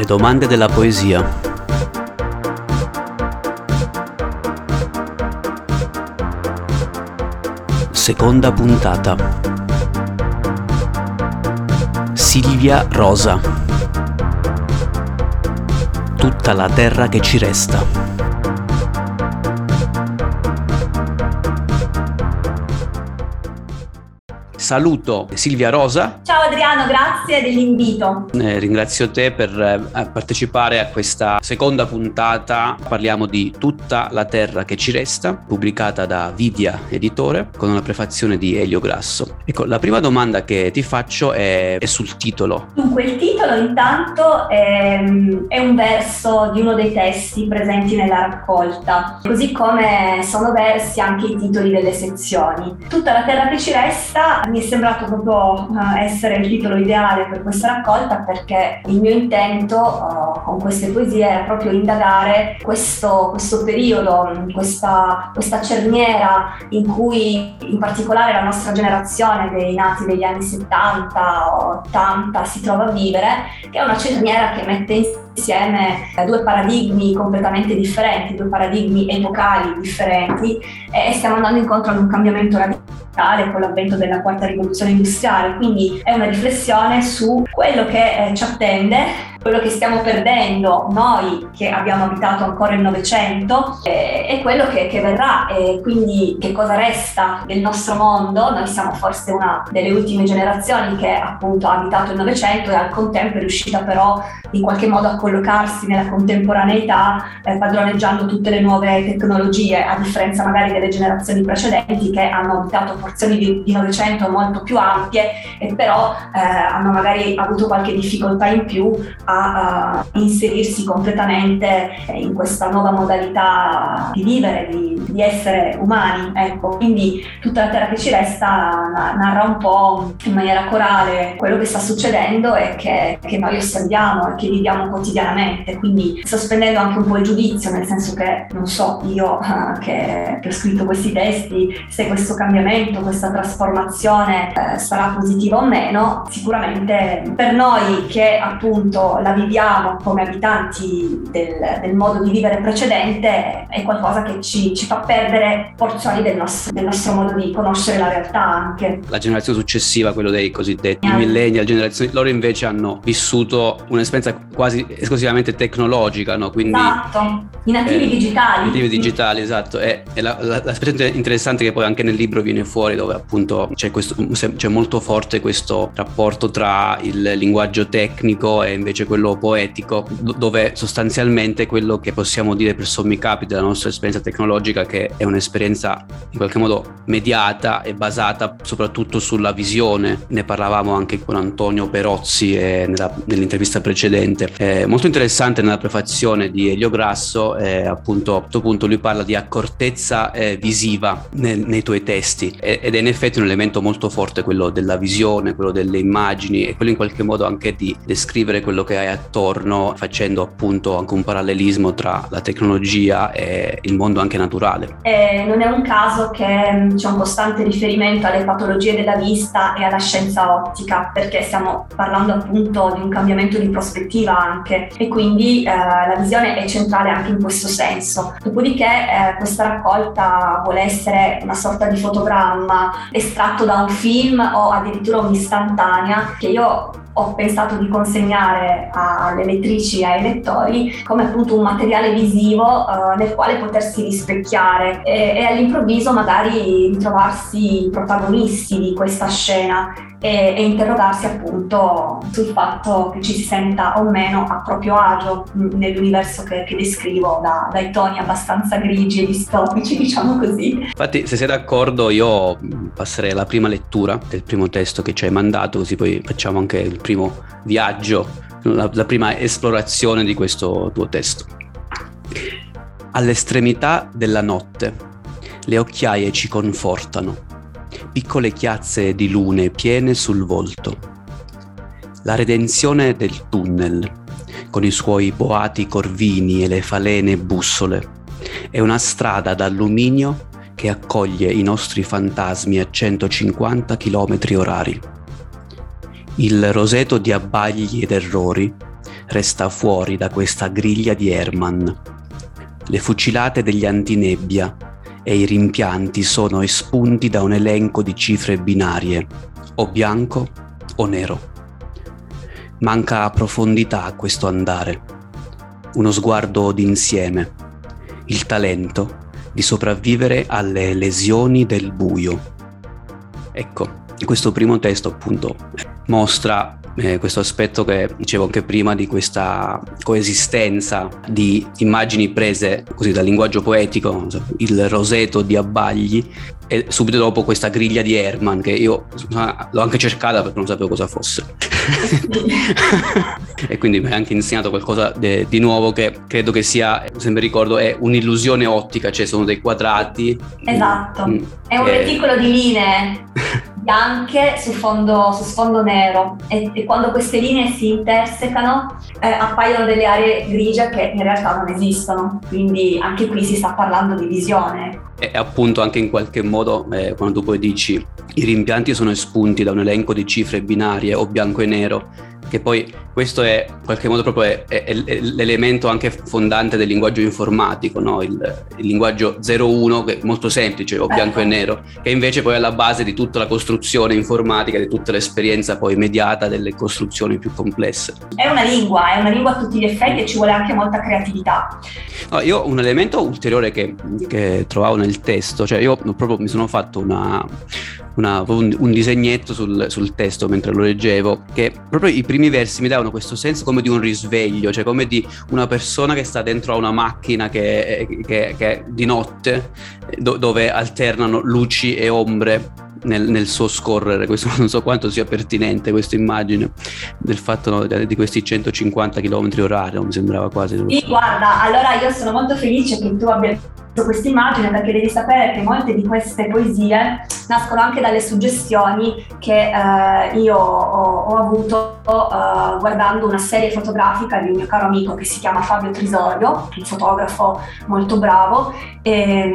Le domande della poesia. Seconda puntata. Silvia Rosa. Tutta la terra che ci resta. Saluto Silvia Rosa. Ciao Adriano, grazie dell'invito. Eh, ringrazio te per eh, partecipare a questa seconda puntata. Parliamo di Tutta la terra che ci resta, pubblicata da Vidia Editore, con una prefazione di Elio Grasso. Ecco, la prima domanda che ti faccio è, è sul titolo. Dunque, il titolo intanto è, è un verso di uno dei testi presenti nella raccolta, così come sono versi anche i titoli delle sezioni. Tutta la terra che ci resta mi è sembrato proprio uh, essere il titolo ideale per questa raccolta perché il mio intento uh, con queste poesie era proprio indagare questo, questo periodo, questa, questa cerniera in cui in particolare la nostra generazione dei nati degli anni 70 o 80 si trova a vivere, che è una cerniera che mette insieme due paradigmi completamente differenti, due paradigmi epocali differenti e stiamo andando incontro ad un cambiamento radicale con l'avvento della quarta rivoluzione industriale, quindi è una riflessione su quello che eh, ci attende quello che stiamo perdendo noi che abbiamo abitato ancora il Novecento eh, e quello che, che, verrà e quindi che cosa resta del nostro mondo. Noi siamo forse una delle ultime generazioni che appunto ha abitato il Novecento e al contempo è riuscita però in qualche modo a collocarsi nella contemporaneità eh, padroneggiando tutte le nuove tecnologie a differenza magari delle generazioni precedenti che hanno abitato porzioni di, di Novecento molto più ampie e però eh, hanno magari avuto qualche difficoltà in più a, a inserirsi completamente in questa nuova modalità di vivere, di, di, essere umani. Ecco, quindi tutta la terra che ci resta narra un po' in maniera corale quello che sta succedendo e che, che noi osserviamo e che viviamo quotidianamente. Quindi sospendendo anche un po' il giudizio, nel senso che non so io uh, che, che, ho scritto questi testi se questo cambiamento, questa trasformazione uh, sarà positiva o meno, sicuramente per noi che appunto la viviamo come abitanti del, del, modo di vivere precedente è qualcosa che ci, ci fa perdere porzioni del nostro, del nostro, modo di conoscere la realtà anche. La generazione successiva, quello dei cosiddetti yeah. millennial, generazioni, loro invece hanno vissuto un'esperienza quasi esclusivamente tecnologica, no? Quindi, esatto, i nativi eh, digitali. I nativi digitali, esatto. E, e la, la, l'aspetto interessante che poi anche nel libro viene fuori dove appunto c'è, questo, c'è molto forte questo rapporto tra il linguaggio tecnico e invece quello poetico, dove sostanzialmente quello che possiamo dire per sommi capi della nostra esperienza tecnologica, che è un'esperienza in qualche modo mediata e basata soprattutto sulla visione, ne parlavamo anche con Antonio Perozzi eh, nella, nell'intervista precedente. Eh, molto interessante nella prefazione di Elio Grasso, eh, appunto, a lui parla di accortezza eh, visiva nel, nei tuoi testi ed è in effetti un elemento molto forte quello della visione, quello delle immagini e quello in qualche modo anche di descrivere quello che hai attorno facendo appunto anche un parallelismo tra la tecnologia e il mondo anche naturale. Eh, non è un caso che c'è un costante riferimento alle patologie della vista e alla scienza ottica perché stiamo parlando appunto di un cambiamento di prospettiva anche e quindi eh, la visione è centrale anche in questo senso. Dopodiché eh, questa raccolta vuole essere una sorta di fotogramma estratto da un film o addirittura un'istantanea che io ho pensato di consegnare alle lettrici e ai lettori come appunto un materiale visivo uh, nel quale potersi rispecchiare e, e all'improvviso magari ritrovarsi protagonisti di questa scena e, e, interrogarsi appunto sul fatto che ci si senta o meno a proprio agio nell'universo che, che descrivo da, dai toni abbastanza grigi e distopici, diciamo così. Infatti, se sei d'accordo, io passerei alla prima lettura del primo testo che ci hai mandato, così poi facciamo anche il primo viaggio, la, la prima esplorazione di questo tuo testo. All'estremità della notte, le occhiaie ci confortano piccole chiazze di lune piene sul volto. La redenzione del tunnel, con i suoi boati corvini e le falene bussole, è una strada d'alluminio che accoglie i nostri fantasmi a 150 km orari. Il roseto di abbagli ed errori resta fuori da questa griglia di Herman. Le fucilate degli antinebbia e i rimpianti sono espunti da un elenco di cifre binarie, o bianco o nero. Manca profondità a questo andare, uno sguardo d'insieme, il talento di sopravvivere alle lesioni del buio. Ecco, questo primo testo appunto mostra eh, questo aspetto che dicevo anche prima di questa coesistenza di immagini prese così dal linguaggio poetico, il roseto di abbagli e subito dopo questa griglia di Herman che io l'ho anche cercata perché non sapevo cosa fosse. e quindi mi ha anche insegnato qualcosa de, di nuovo che credo che sia, se mi ricordo, è un'illusione ottica, cioè sono dei quadrati. Esatto, mm, è un reticolo di linee bianche su fondo, su sfondo nero e, e, quando queste linee si intersecano eh, appaiono delle aree grigie che in realtà non esistono, quindi anche qui si sta parlando di visione. E appunto anche in qualche modo eh, quando tu poi dici i rimpianti sono espunti da un elenco di cifre binarie o bianco e nero, che poi questo è in qualche modo proprio è, è, è l'elemento anche fondante del linguaggio informatico, no? il, il, linguaggio 01 che è molto semplice, o bianco e ecco. nero, che invece poi è alla base di tutta la costruzione informatica, di tutta l'esperienza poi immediata delle costruzioni più complesse. È una lingua, è una lingua a tutti gli effetti e ci vuole anche molta creatività. No, io un elemento ulteriore che, che trovavo nel testo, cioè io proprio mi sono fatto una una, un, un, disegnetto sul, sul, testo mentre lo leggevo, che proprio i primi versi mi davano questo senso come di un risveglio, cioè come di una persona che sta dentro a una macchina che, che, che è di notte, do, dove alternano luci e ombre nel, nel, suo scorrere, questo non so quanto sia pertinente questa immagine del fatto no, di questi 150 km orari, mi sembrava quasi. Sì, guarda, allora io sono molto felice che tu abbia questa immagine perché devi sapere che molte di queste poesie nascono anche dalle suggestioni che eh, io ho, ho avuto eh, guardando una serie fotografica di un mio caro amico che si chiama Fabio Trisorio, un fotografo molto bravo. E,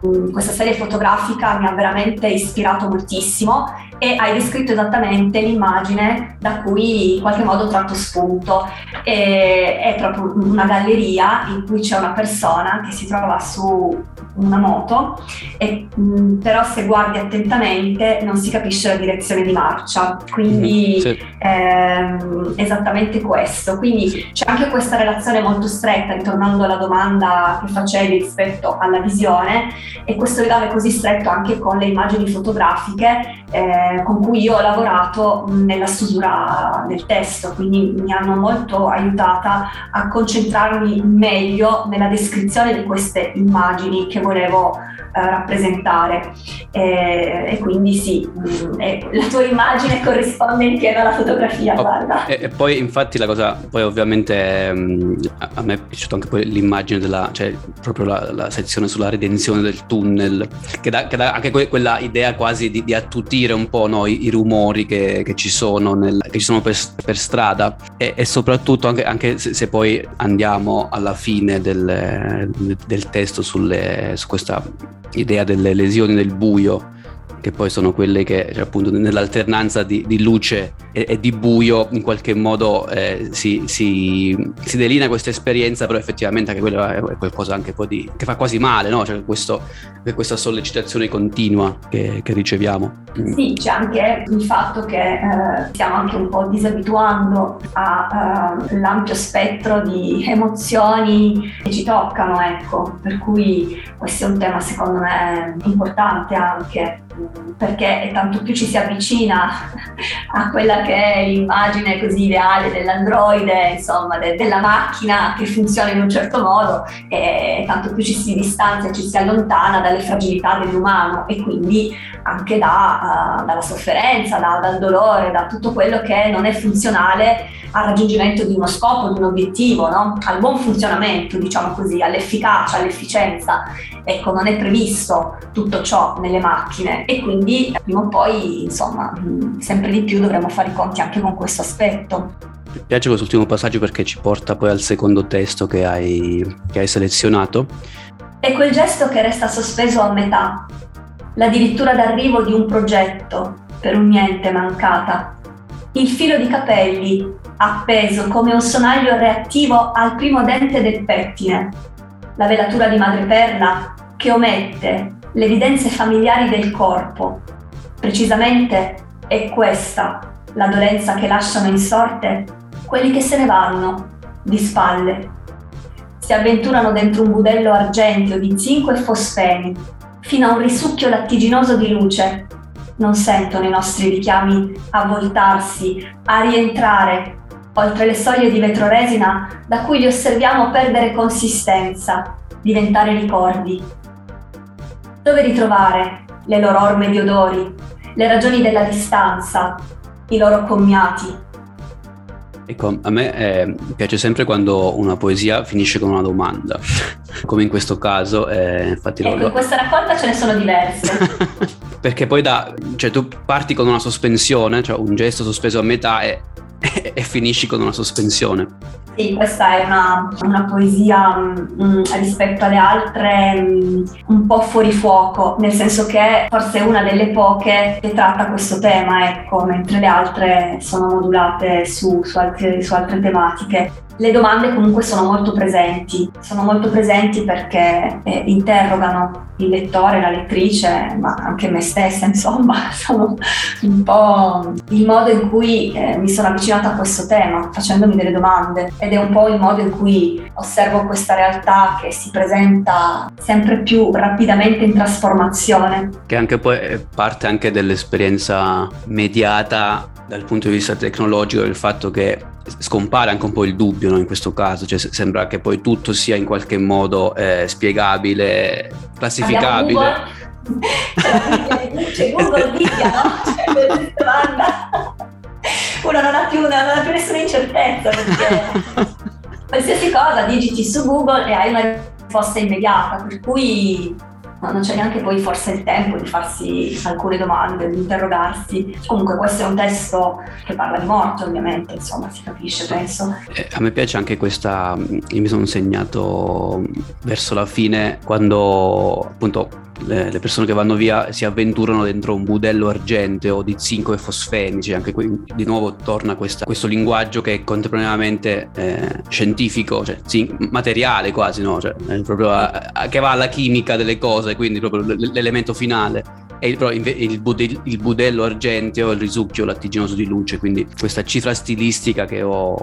mh, questa serie fotografica mi ha veramente ispirato moltissimo e hai descritto esattamente l'immagine da cui in qualche modo ho tratto spunto. E, è proprio una galleria in cui c'è una persona che si trova su una moto, e, mh, però se guardi attentamente non si capisce la direzione di marcia, quindi mm-hmm, sì. ehm, esattamente questo. Quindi c'è anche questa relazione molto stretta, ritornando alla domanda che facevi rispetto alla visione, e questo legame così stretto anche con le immagini fotografiche eh, con cui io ho lavorato nella stesura del testo, quindi mi hanno molto aiutata a concentrarmi meglio nella descrizione di queste immagini che volevo eh, rappresentare. E, e, quindi sì, mh, mm, la tua immagine corrisponde in pieno alla fotografia, oh, guarda. E, e, poi infatti la cosa, poi ovviamente mh, mm, a, a, me è piaciuta anche poi l'immagine della, cioè proprio la, la sezione sulla redenzione del tunnel, che dà, che dà anche que, quella idea quasi di, di attutire un po' no, i, i, rumori che, che, ci sono, nel, che ci sono per, per strada e, e, soprattutto anche, anche se, se, poi andiamo alla fine del, del testo sulle, su questa idea delle lesioni del buio che poi sono quelle che cioè, appunto nell'alternanza di, di luce e, e, di buio in qualche modo eh, si, si, si, delinea questa esperienza, però effettivamente anche quello è, qualcosa anche di, che fa quasi male, no? cioè questo, questa sollecitazione continua che, che, riceviamo. Sì, c'è anche il fatto che eh, stiamo anche un po' disabituando all'ampio uh, spettro di emozioni che ci toccano, ecco, per cui questo è un tema secondo me importante anche perché tanto più ci si avvicina a quella che è l'immagine così ideale dell'androide, insomma, de- della macchina che funziona in un certo modo, e tanto più ci si distanzia, ci si allontana dalle fragilità dell'umano e quindi anche da, uh, dalla sofferenza, da, dal dolore, da tutto quello che non è funzionale al raggiungimento di uno scopo, di un obiettivo, no? al buon funzionamento, diciamo così, all'efficacia, all'efficienza. Ecco, non è previsto tutto ciò nelle macchine e quindi prima o poi, insomma, sempre di più dovremo fare i conti anche con questo aspetto. Mi piace quest'ultimo passaggio perché ci porta poi al secondo testo che hai, che hai selezionato. È quel gesto che resta sospeso a metà, l'addirittura d'arrivo di un progetto per un niente mancata. Il filo di capelli appeso come un sonaglio reattivo al primo dente del pettine, la velatura di madreperla che omette le evidenze familiari del corpo. Precisamente è questa la dolenza che lasciano in sorte quelli che se ne vanno di spalle. Si avventurano dentro un budello argenteo di zinco e fosfeni, fino a un risucchio lattiginoso di luce. Non sentono i nostri richiami a voltarsi, a rientrare oltre le soglie di vetroresina da cui li osserviamo perdere consistenza, diventare ricordi. Dove ritrovare le loro orme di odori, le ragioni della distanza, i loro commiati? Ecco, a me eh, piace sempre quando una poesia finisce con una domanda, come in questo caso. Eh, infatti ecco, lo... in questa raccolta ce ne sono diverse. Perché poi da, cioè, tu parti con una sospensione, cioè un gesto sospeso a metà e e finisci con una sospensione. Sì, questa è una, una poesia mh, mm, rispetto alle altre mh, mm, un po' fuori fuoco, nel senso che forse è una delle poche che tratta questo tema, ecco, mentre le altre sono modulate su, su, altre, su altre tematiche. Le domande comunque sono molto presenti, sono molto presenti perché eh, interrogano il lettore, la lettrice, ma anche me stessa, insomma, sono un po' il modo in cui eh, mi sono avvicinata a questo tema, facendomi delle domande ed è un po' il modo in cui osservo questa realtà che si presenta sempre più rapidamente in trasformazione. Che anche poi è parte anche dell'esperienza mediata dal punto di vista tecnologico del fatto che scompare anche un po' il dubbio no, in questo caso, cioè sembra che poi tutto sia in qualche modo eh, spiegabile, classificabile. C'è Google Video, no? Cioè, Uno non ha, più, non ha più nessuna incertezza perché qualsiasi cosa digiti su Google e hai una risposta immediata, per cui no, non c'è neanche poi forse il tempo di farsi alcune domande, di interrogarsi. Comunque questo è un testo che parla di morte ovviamente, insomma si capisce penso. Eh, a me piace anche questa, io mi sono segnato verso la fine quando appunto le, le, persone che vanno via si avventurano dentro un budello argenteo di zinco e fosfenici, anche qui di nuovo torna questa, questo linguaggio che è contemporaneamente eh, scientifico, cioè zin- materiale quasi, no? cioè, a, a, che va alla chimica delle cose, quindi proprio l'elemento finale e il, il, budel, il, budello argenteo il risucchio lattiginoso di luce, quindi questa cifra stilistica che ho,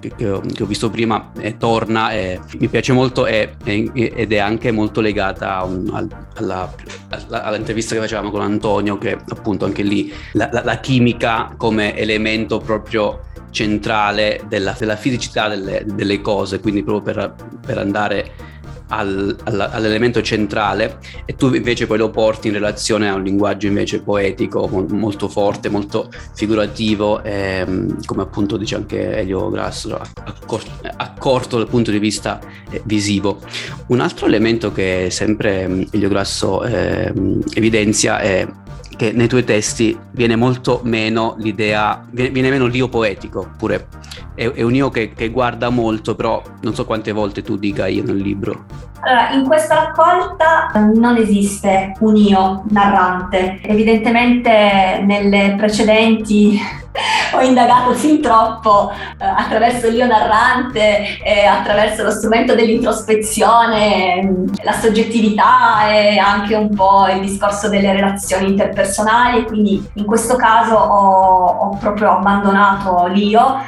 che, che ho, che ho visto prima eh, torna e mi piace molto e, ed è anche molto legata un, alla, alla, all'intervista che facevamo con Antonio, che appunto anche lì la, la, la chimica come elemento proprio centrale della, della fisicità delle, delle, cose, quindi proprio per, per andare al, all'elemento centrale e tu invece poi lo porti in relazione a un linguaggio invece poetico molto forte, molto figurativo, ehm, come appunto dice anche Elio Grasso, accor- accorto dal punto di vista eh, visivo. Un altro elemento che sempre mm, Elio Grasso eh, evidenzia è che nei tuoi testi viene molto meno l'idea, viene, viene meno l'io poetico, pure è, è un io che, che, guarda molto, però non so quante volte tu dica io nel libro. Allora, in questa raccolta non esiste un io narrante, evidentemente nelle precedenti ho indagato fin troppo eh, attraverso l'io narrante, eh, attraverso lo strumento dell'introspezione, mm, la soggettività e anche un po' il discorso delle relazioni interpersonali, quindi in questo caso ho, ho proprio abbandonato l'io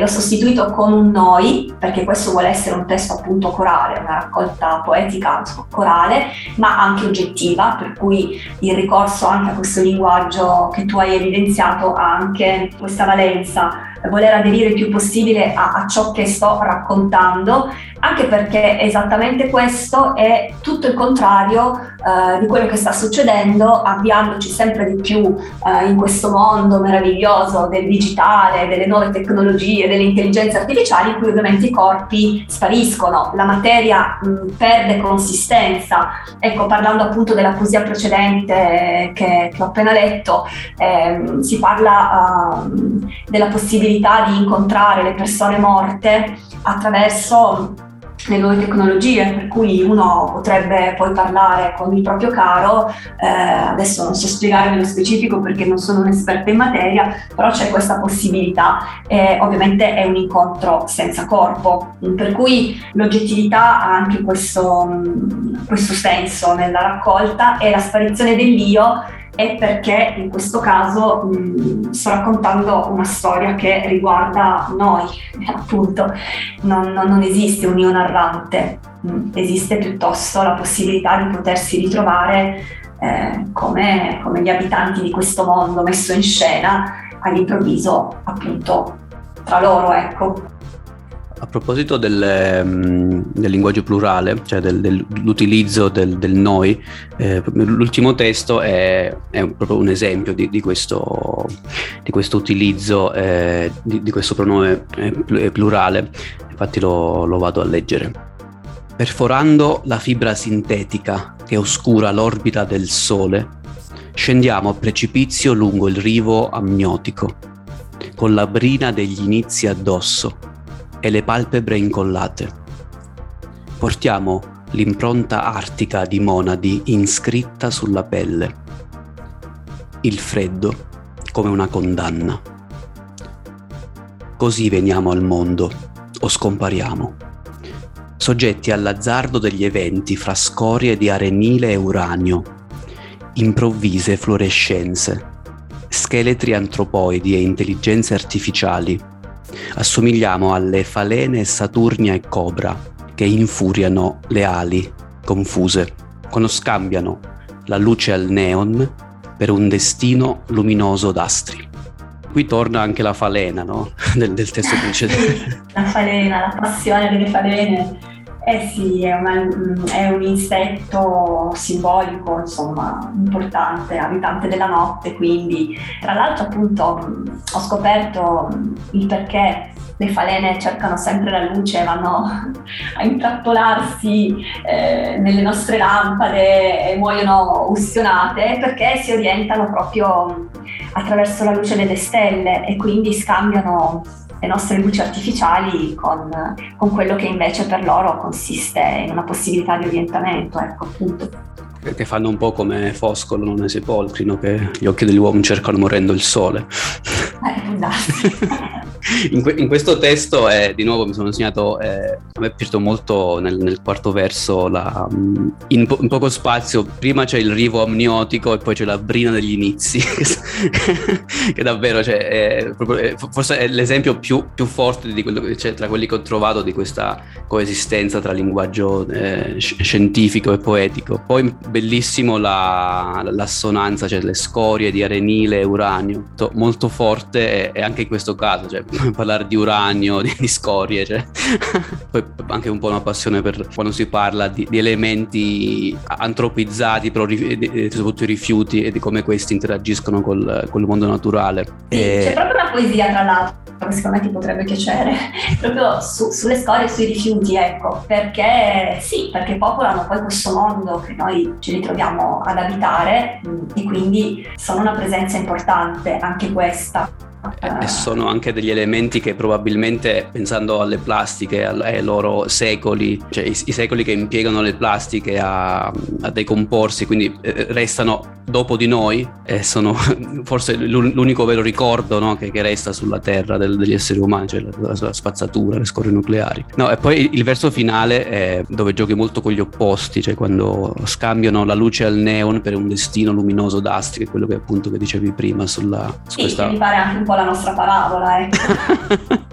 l'ho sostituito con un noi, perché questo vuole essere un testo appunto corale, una raccolta poetica corale, ma anche oggettiva, per cui il ricorso anche a questo linguaggio che tu hai evidenziato ha anche questa valenza voler aderire il più possibile a, a, ciò che sto raccontando, anche perché esattamente questo è tutto il contrario eh, di quello che sta succedendo, avviandoci sempre di più eh, in questo mondo meraviglioso del digitale, delle nuove tecnologie, delle intelligenze artificiali, in cui ovviamente i corpi spariscono, la materia mh, perde consistenza. Ecco, parlando appunto della poesia precedente che, che ho appena letto, ehm, si parla uh, della possibilità possibilità di incontrare le persone morte attraverso le nuove tecnologie, per cui uno potrebbe poi parlare con il proprio caro, eh, adesso non so spiegare nello specifico perché non sono un'esperta in materia, però c'è questa possibilità. E ovviamente è un incontro senza corpo, per cui l'oggettività ha anche questo, questo senso nella raccolta e la sparizione dell'io è perché in questo caso mh, sto raccontando una storia che riguarda noi, appunto, non, non, non esiste un io narrante, mh, esiste piuttosto la possibilità di potersi ritrovare eh, come, come gli abitanti di questo mondo messo in scena all'improvviso appunto tra loro, ecco. A proposito del, mm, del, linguaggio plurale, cioè del, dell'utilizzo del, del noi, eh, l'ultimo testo è, è, proprio un esempio di, di, questo, di questo, utilizzo eh, di, di, questo pronome eh, plurale, infatti lo, lo vado a leggere. Perforando la fibra sintetica che oscura l'orbita del Sole, scendiamo a precipizio lungo il rivo amniotico, con la brina degli inizi addosso e le palpebre incollate. Portiamo l'impronta artica di monadi inscritta sulla pelle. Il freddo come una condanna. Così veniamo al mondo o scompariamo. Soggetti all'azzardo degli eventi fra scorie di arenile e uranio, improvvise fluorescenze, scheletri antropoidi e intelligenze artificiali Assomigliamo alle falene Saturnia e Cobra che infuriano le ali confuse quando scambiano la luce al neon per un destino luminoso d'astri. Qui torna anche la falena no? del, del testo precedente. la falena, la passione delle falene eh sì, è, una, è, un insetto simbolico, insomma, importante, abitante della notte, quindi tra l'altro appunto ho scoperto il perché le falene cercano sempre la luce, vanno a intrappolarsi eh, nelle nostre lampade e muoiono ustionate perché si orientano proprio attraverso la luce delle stelle e quindi scambiano le nostre luci artificiali con, con quello che invece per loro consiste in una possibilità di orientamento, ecco appunto. Che fanno un po' come Foscolo nei sepolcri, no? che gli occhi dell'uomo cercano morendo il sole. Eh, esatto. in, que- in, questo testo, eh, di nuovo mi sono segnato, eh, a me è piaciuto molto nel, nel quarto verso, la, mm, in, po- in, poco spazio, prima c'è il rivo amniotico e poi c'è la brina degli inizi, che davvero, cioè, è proprio, è, forse è l'esempio più, più, forte che c'è tra quelli che ho trovato di questa coesistenza tra linguaggio eh, scientifico e poetico. Poi bellissimo la, l'assonanza, cioè le scorie di arenile e uranio, molto forte e, e anche in questo caso, cioè, parlare di uranio, di, di scorie, cioè. poi anche un po' una passione per quando si parla di, di elementi antropizzati, però soprattutto i rifiuti e di come questi interagiscono col, col mondo naturale. Sì, e... C'è proprio una poesia tra l'altro che secondo me ti potrebbe piacere, proprio su, sulle scorie e sui rifiuti, ecco, perché sì, perché popolano poi questo mondo che noi ci ritroviamo ad abitare e quindi sono una presenza importante anche questa. E sono anche degli elementi che probabilmente, pensando alle plastiche, ai loro secoli, cioè i, i secoli che impiegano le plastiche a, a decomporsi, quindi eh, restano dopo di noi e sono forse l'unico vero ricordo no, che, che, resta sulla Terra del, degli esseri umani, cioè la, la, spazzatura, le scorie nucleari. No, e poi il verso finale è dove giochi molto con gli opposti, cioè quando scambiano la luce al neon per un destino luminoso d'astri, che è quello che appunto che dicevi prima sulla, su sì, questa... mi pare anche un po' la nostra parabola, ecco.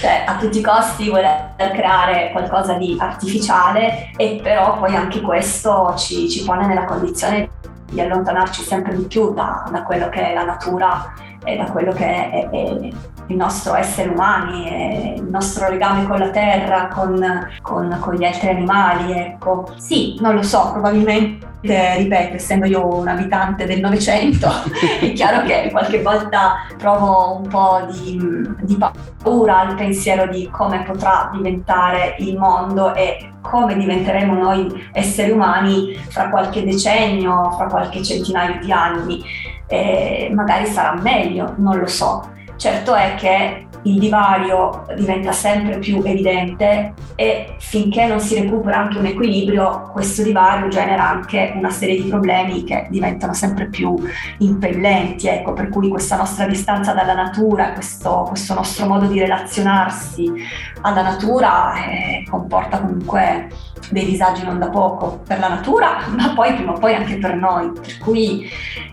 cioè a tutti i costi voler creare qualcosa di artificiale e però poi anche questo ci, ci pone nella condizione di allontanarci sempre di più da, da, quello che è la natura e da quello che è, è, è il nostro essere umani, il nostro legame con la terra, con, con, con gli altri animali. Ecco. Sì, non lo so, probabilmente ripeto, essendo io un abitante del Novecento, è chiaro che qualche volta provo un po' di, di, paura al pensiero di come potrà diventare il mondo e come diventeremo noi esseri umani fra qualche decennio, fra qualche centinaio di anni. E magari sarà meglio, non lo so Certo è che il divario diventa sempre più evidente e finché non si recupera anche un equilibrio, questo divario genera anche una serie di problemi che diventano sempre più impellenti, ecco, per cui questa nostra distanza dalla natura, questo, questo nostro modo di relazionarsi alla natura eh, comporta comunque dei disagi non da poco per la natura, ma poi prima o poi anche per noi, per cui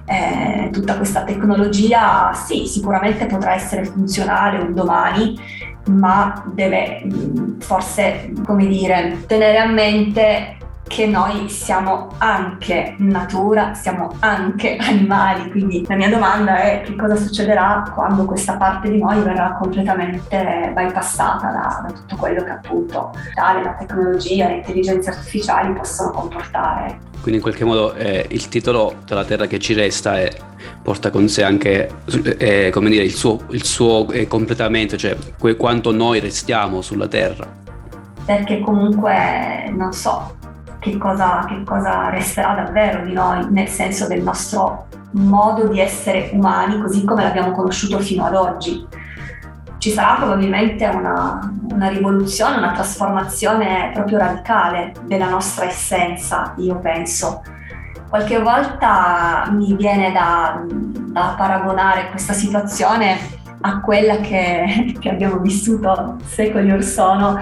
eh, tutta questa tecnologia sì, sicuramente potrà essere funzionale un domani, ma deve mm, forse, come dire, tenere a mente che noi siamo anche natura, siamo anche animali, quindi la mia domanda è che cosa succederà quando questa parte di noi verrà completamente bypassata da, da tutto quello che appunto tale, la tecnologia, le intelligenze artificiali possono comportare. Quindi in qualche modo eh, il titolo della terra che ci resta è, porta con sé anche eh, come dire, il suo, il suo eh, completamento, cioè que- quanto noi restiamo sulla terra. Perché comunque, non so, che cosa, che cosa resterà davvero di noi, nel senso del nostro modo di essere umani così come l'abbiamo conosciuto fino ad oggi. Ci sarà probabilmente una, una rivoluzione, una trasformazione proprio radicale della nostra essenza, io penso. Qualche volta mi viene da, da paragonare questa situazione a quella che, che abbiamo vissuto secoli or sono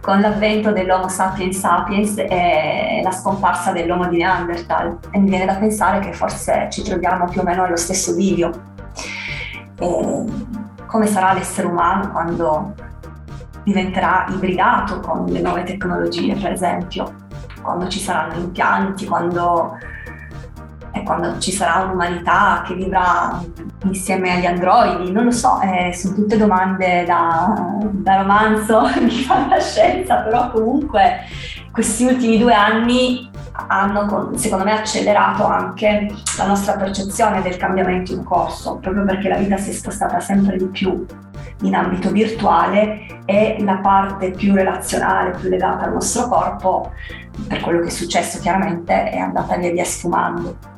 con l'avvento dell'Homo sapiens sapiens e la scomparsa dell'Homo di Neanderthal e mi viene da pensare che forse ci troviamo più o meno allo stesso bivio. E come sarà l'essere umano quando diventerà ibridato con le nuove tecnologie, per esempio, quando ci saranno impianti, quando, quando ci sarà un'umanità che vivrà insieme agli androidi, non lo so, eh, sono tutte domande da, da romanzo di fantascienza, però comunque questi ultimi due anni hanno secondo me accelerato anche la nostra percezione del cambiamento in corso, proprio perché la vita si è spostata sempre di più in ambito virtuale e la parte più relazionale, più legata al nostro corpo, per quello che è successo chiaramente, è andata via via sfumando.